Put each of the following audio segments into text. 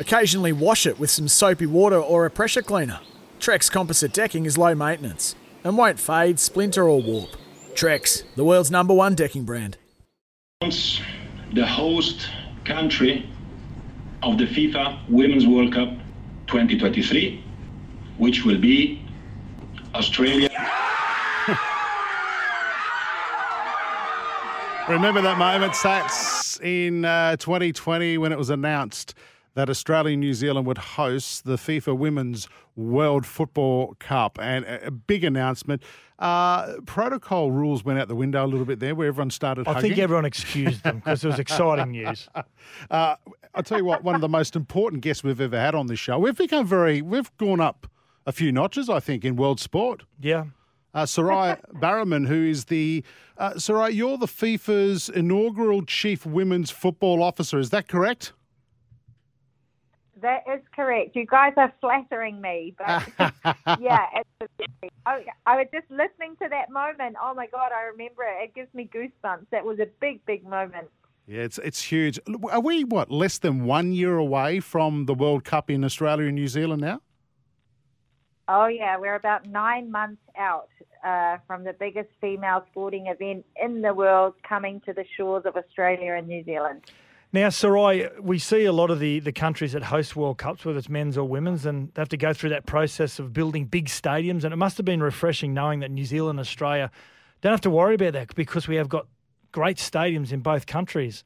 occasionally wash it with some soapy water or a pressure cleaner. Trex composite decking is low maintenance and won't fade, splinter, or warp. Trex, the world's number one decking brand. Once The host country of the FIFA Women's World Cup 2023, which will be Australia. Remember that moment, Sats, in uh, 2020 when it was announced that Australia and New Zealand would host the FIFA Women's World Football Cup. And a big announcement. Uh, protocol rules went out the window a little bit there where everyone started I hugging. think everyone excused them because it was exciting news. Uh, I'll tell you what, one of the most important guests we've ever had on this show. We've become very, we've gone up a few notches, I think, in world sport. Yeah. Uh, Sarai Bareman, who is the, uh, Sarai, you're the FIFA's inaugural chief women's football officer. Is that correct? That is correct. You guys are flattering me, but yeah, absolutely. I, I was just listening to that moment. Oh my God, I remember it. It gives me goosebumps. That was a big, big moment. Yeah, it's it's huge. Are we what less than one year away from the World Cup in Australia and New Zealand now? Oh yeah, we're about nine months out uh, from the biggest female sporting event in the world coming to the shores of Australia and New Zealand. Now, Sarai, we see a lot of the, the countries that host World Cups, whether it's men's or women's, and they have to go through that process of building big stadiums. And it must have been refreshing knowing that New Zealand and Australia don't have to worry about that because we have got great stadiums in both countries.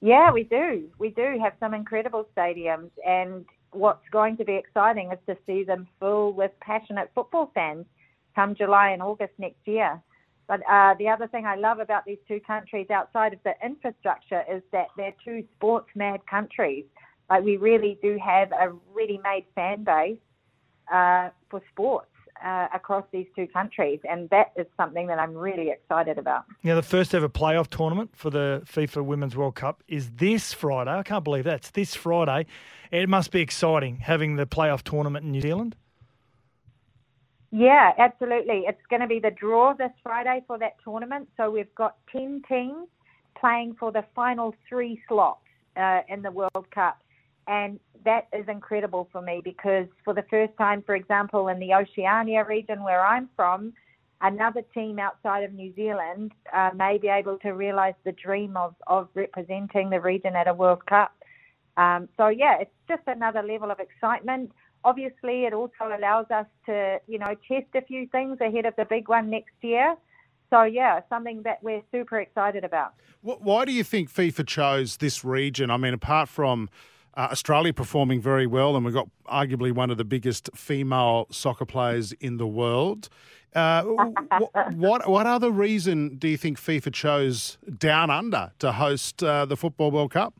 Yeah, we do. We do have some incredible stadiums, and what's going to be exciting is to see them full with passionate football fans come July and August next year. But uh, the other thing I love about these two countries outside of the infrastructure is that they're two sports mad countries. Like we really do have a ready made fan base uh, for sports. Uh, across these two countries, and that is something that I'm really excited about. Now, the first ever playoff tournament for the FIFA Women's World Cup is this Friday. I can't believe that's this Friday. It must be exciting having the playoff tournament in New Zealand. Yeah, absolutely. It's going to be the draw this Friday for that tournament. So we've got 10 teams playing for the final three slots uh, in the World Cup. And that is incredible for me because for the first time, for example, in the Oceania region where I'm from, another team outside of New Zealand uh, may be able to realise the dream of, of representing the region at a World Cup. Um, so yeah, it's just another level of excitement. Obviously, it also allows us to, you know, test a few things ahead of the big one next year. So yeah, something that we're super excited about. Why do you think FIFA chose this region? I mean, apart from uh, Australia performing very well, and we've got arguably one of the biggest female soccer players in the world. Uh, what, what, what other reason do you think FIFA chose down under to host uh, the Football World Cup?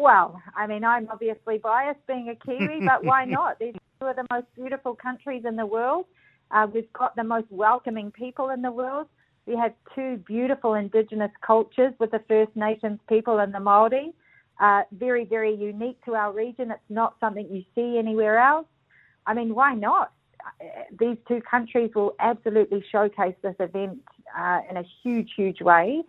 Well, I mean, I'm obviously biased being a Kiwi, but why not? these are two of the most beautiful countries in the world. Uh, we've got the most welcoming people in the world. We have two beautiful indigenous cultures with the First Nations people and the Maori. Uh, very, very unique to our region. It's not something you see anywhere else. I mean, why not? These two countries will absolutely showcase this event uh, in a huge, huge way.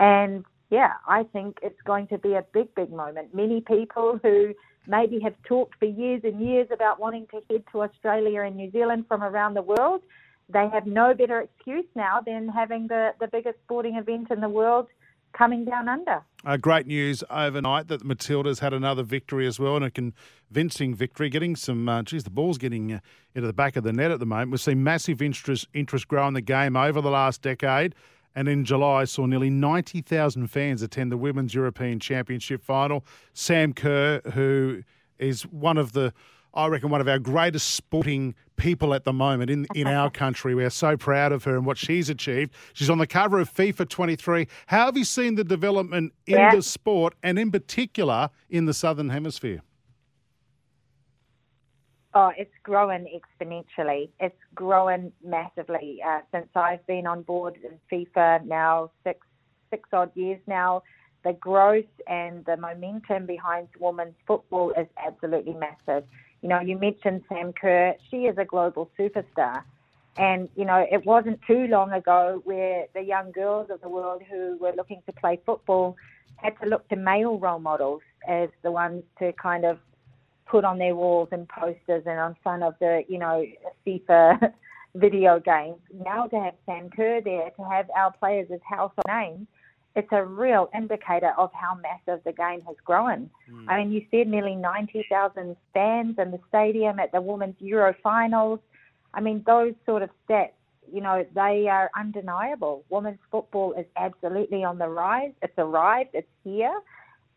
And yeah, I think it's going to be a big, big moment. Many people who maybe have talked for years and years about wanting to head to Australia and New Zealand from around the world, they have no better excuse now than having the, the biggest sporting event in the world coming down under. Uh, great news overnight that Matildas had another victory as well, and a convincing victory, getting some, uh, geez, the ball's getting uh, into the back of the net at the moment. We've seen massive interest, interest grow in the game over the last decade. And in July, saw nearly 90,000 fans attend the Women's European Championship final. Sam Kerr, who is one of the I reckon, one of our greatest sporting people at the moment in, in our country. We are so proud of her and what she's achieved. She's on the cover of FIFA 23. How have you seen the development in Yeah. the sport and in particular in the Southern Hemisphere? Oh, it's growing exponentially. It's growing massively uh, since I've been on board in FIFA now six six odd years now. The growth and the momentum behind women's football is absolutely massive. You know, you mentioned Sam Kerr. She is a global superstar. And, you know, it wasn't too long ago where the young girls of the world who were looking to play football had to look to male role models as the ones to kind of put on their walls and posters and on front of the, you know, FIFA video games. Now to have Sam Kerr there, to have our players as household names, it's a real indicator of how massive the game has grown. Hmm. I mean, you said nearly 90,000 fans in the stadium at the Women's Euro finals. I mean, those sort of stats, you know, they are undeniable. Women's football is absolutely on the rise. It's arrived, it's here.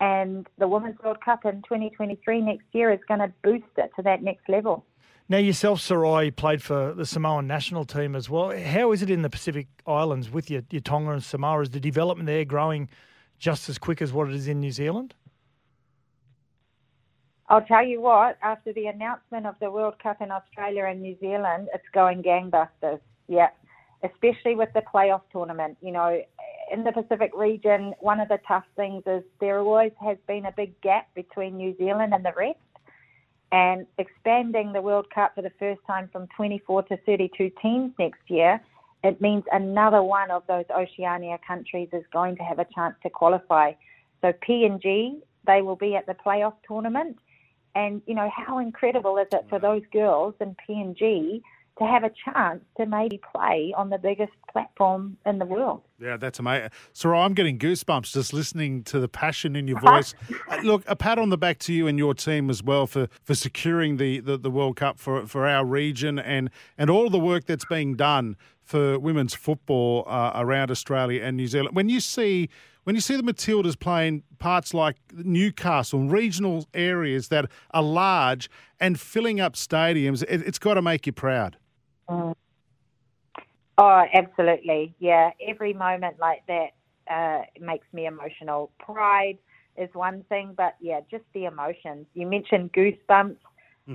And the Women's World Cup in 2023 next year is going to boost it to that next level. Now, yourself, Sarai, played for the Samoan national team as well. How is it in the Pacific Islands with your, your Tonga and Samoa? Is the development there growing just as quick as what it is in New Zealand? I'll tell you what, after the announcement of the World Cup in Australia and New Zealand, it's going gangbusters. Yeah. Especially with the playoff tournament. You know, in the Pacific region, one of the tough things is there always has been a big gap between New Zealand and the rest. And expanding the World Cup for the first time from 24 to 32 teams next year, it means another one of those Oceania countries is going to have a chance to qualify. So PNG, they will be at the playoff tournament. And, you know, how incredible is it for mm-hmm. those girls in PNG to have a chance to maybe play on the biggest platform in the world? Yeah, that's amazing. Sarah, I'm getting goosebumps just listening to the passion in your voice. Uh, Look, a pat on the back to you and your team as well for, for securing the, the, the World Cup for, for our region and, and all the work that's being done for women's football uh, around Australia and New Zealand. When you see when you see the Matildas playing parts like Newcastle, regional areas that are large and filling up stadiums, it, it's got to make you proud. Oh, absolutely. Yeah. Every moment like that uh, makes me emotional. Pride is one thing, but yeah, just the emotions. You mentioned goosebumps.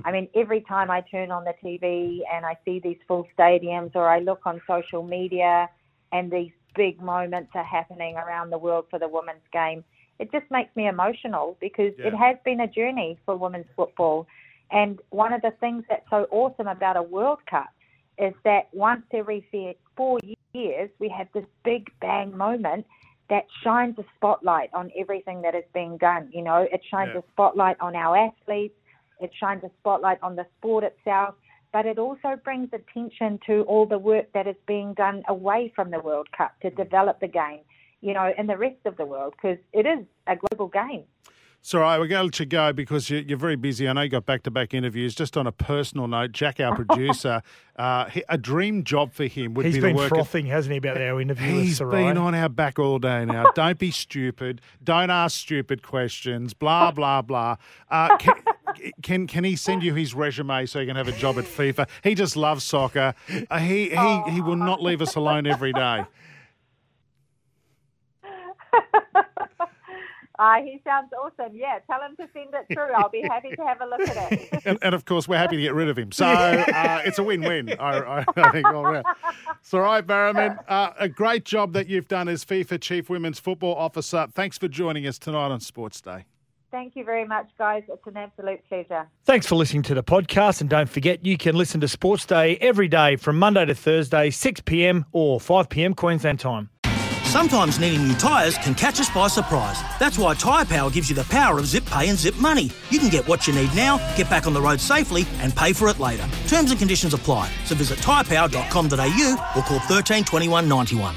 I mean, every time I turn on the TV and I see these full stadiums or I look on social media and these big moments are happening around the world for the women's game, it just makes me emotional because it has been a journey for women's football. And one of the things that's so awesome about a World Cup is that once every four years, we have this big bang moment that shines a spotlight on everything that is being done. You know, it shines Yeah. a spotlight on our athletes, it shines a spotlight on the sport itself, but it also brings attention to all the work that is being done away from the World Cup to develop the game, you know, in the rest of the world, because it is a global game. So, all right, we're going to let you go because you- you're very busy. I know you got back to back interviews. Just on a personal note, Jack, our producer, uh, a dream job for him would He's be been to work. frothing, hasn't he, about our interview with He's Sarai? been on our back all day now. Don't be stupid. Don't ask stupid questions. Blah blah blah. Uh, can, can can he send you his resume so you can have a job at FIFA? He just loves soccer. Uh, he he he will not leave us alone every day. Uh, he sounds awesome. Yeah, tell him to send it through. I'll be happy to have a look at it. And, and of course, we're happy to get rid of him. So uh, it's a win-win. I, I, I think all round. So, all right, Bareman, uh, a great job that you've done as FIFA Chief Women's Football Officer. Thanks for joining us tonight on Sports Day. Thank you very much, guys. It's an absolute pleasure. Thanks for listening to the podcast. And don't forget, you can listen to Sports Day every day from Monday to Thursday, 6 p.m. or 5 p.m. Queensland time. Sometimes needing new tyres can catch us by surprise. That's why Tyre Power gives you the power of zip pay and zip money. You can get what you need now, get back on the road safely, and pay for it later. Terms and conditions apply. So visit tyrepower.com.au or call 13 21 91.